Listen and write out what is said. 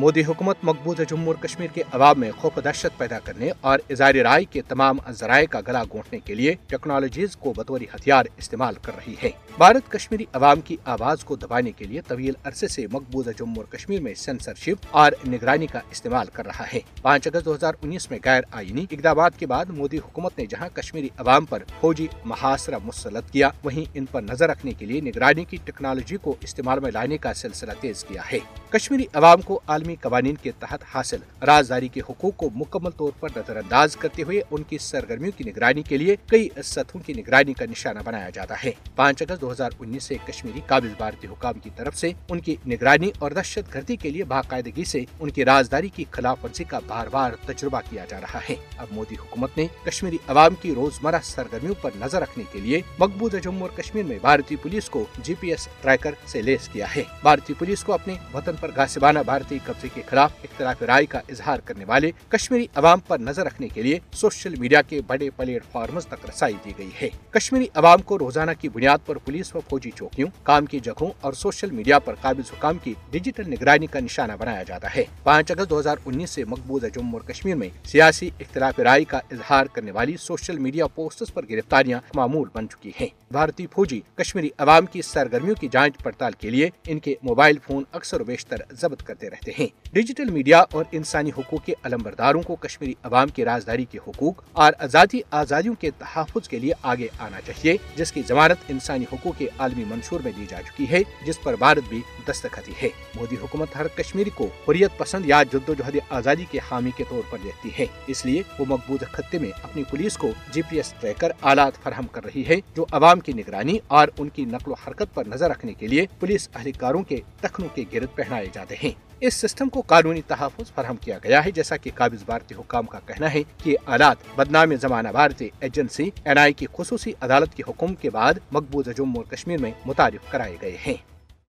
مودی حکومت مقبوضہ جموں اور کشمیر کے عوام میں خوف و دہشت پیدا کرنے اور اظہار رائے کے تمام ذرائع کا گلا گھونٹنے کے لیے ٹیکنالوجیز کو بطوری ہتھیار استعمال کر رہی ہے بھارت کشمیری عوام کی آواز کو دبانے کے لیے طویل عرصے سے مقبوضہ جموں اور کشمیر میں سینسرشپ اور نگرانی کا استعمال کر رہا ہے۔ پانچ اگست دو ہزار انیس میں غیر آئینی اقدامات کے بعد مودی حکومت نے جہاں کشمیری عوام پر فوجی محاصرہ مسلط کیا، وہیں ان پر نظر رکھنے کے لیے نگرانی کی ٹیکنالوجی کو استعمال میں لانے کا سلسلہ تیز کیا ہے۔ کشمیری عوام کو عالمی قوانین کے تحت حاصل۔ رازداری کے حقوق کو مکمل طور پر نظر انداز کرتے ہوئے ان کی سرگرمیوں کی نگرانی کے لیے کئی سطحوں کی نگرانی کا نشانہ بنایا جاتا ہے۔ پانچ اگست دو ہزار انیس سے کشمیری قابل بھارتی حکام کی طرف سے ان کی نگرانی اور دہشت گردی کے لیے باقاعدگی سے ان کی رازداری کی خلاف ورزی کا بار بار تجربہ کیا جا رہا ہے۔ اب مودی حکومت نے کشمیری عوام کی روزمرہ سرگرمیوں پر نظر رکھنے کے لیے مقبوضہ جموں اور کشمیر میں بھارتی پولیس کو جی پی ایس ٹریکر سے لیس کیا ہے۔ بھارتی پولیس کو اپنے وطن پر گاسبانہ بھارتی قبضے کے خلاف اختلاف رائے کا اظہار کرنے والے کشمیری عوام پر نظر رکھنے کے لیے سوشل میڈیا کے بڑے پلیٹ فارمز تک رسائی دی گئی ہے۔ کشمیری عوام کو روزانہ کی بنیاد پر پولیس و فوجی چوکیوں، کام کی جگہوں اور سوشل میڈیا پر قابل حکام کی ڈیجیٹل نگرانی کا نشانہ بنایا جاتا ہے۔ پانچ اگست دو ہزار انیس سے مقبوضہ جموں اور کشمیر میں سیاسی اختلاف رائے کا اظہار کرنے والی سوشل میڈیا پوسٹس پر گرفتاریاں معمول بن چکی ہیں۔ بھارتی فوجی کشمیری عوام کی سرگرمیوں کی جانچ پڑتال کے لیے ان کے موبائل فون اکثر و بیشتر ضبط کرتے رہتے ہیں۔ ڈیجیٹل میڈیا اور انسانی حقوق کے علم برداروں کو کشمیری عوام کی رازداری کے حقوق اور آزادی آزادیوں کے تحفظ کے لیے آگے آنا چاہیے، جس کی ضمانت انسانی حقوق کے عالمی منشور میں دی جا چکی ہے، جس پر بھارت بھی دستخطی ہے۔ مودی حکومت ہر کشمیری کو حریت پسند یا جد و جہد آزادی کے حامی کے طور پر دیکھتی ہے، اس لیے وہ مقبوضہ خطے میں اپنی پولیس کو جی پی ایس ٹریکر آلات فراہم کر رہی ہے، جو عوام کی نگرانی اور ان کی نقل و حرکت پر نظر رکھنے کے لیے پولیس اہلکاروں کے تخنوں کے گرد پہنائے جاتے ہیں۔ اس سسٹم کو قانونی تحفظ فراہم کیا گیا ہے، جیسا کہ قابض بھارتی حکام کا کہنا ہے کہ آلات بدنام زمانہ بھارتی ایجنسی این آئی کی خصوصی عدالت کے حکم کے بعد مقبوضہ جموں اور کشمیر میں متعارف کرائے گئے ہیں۔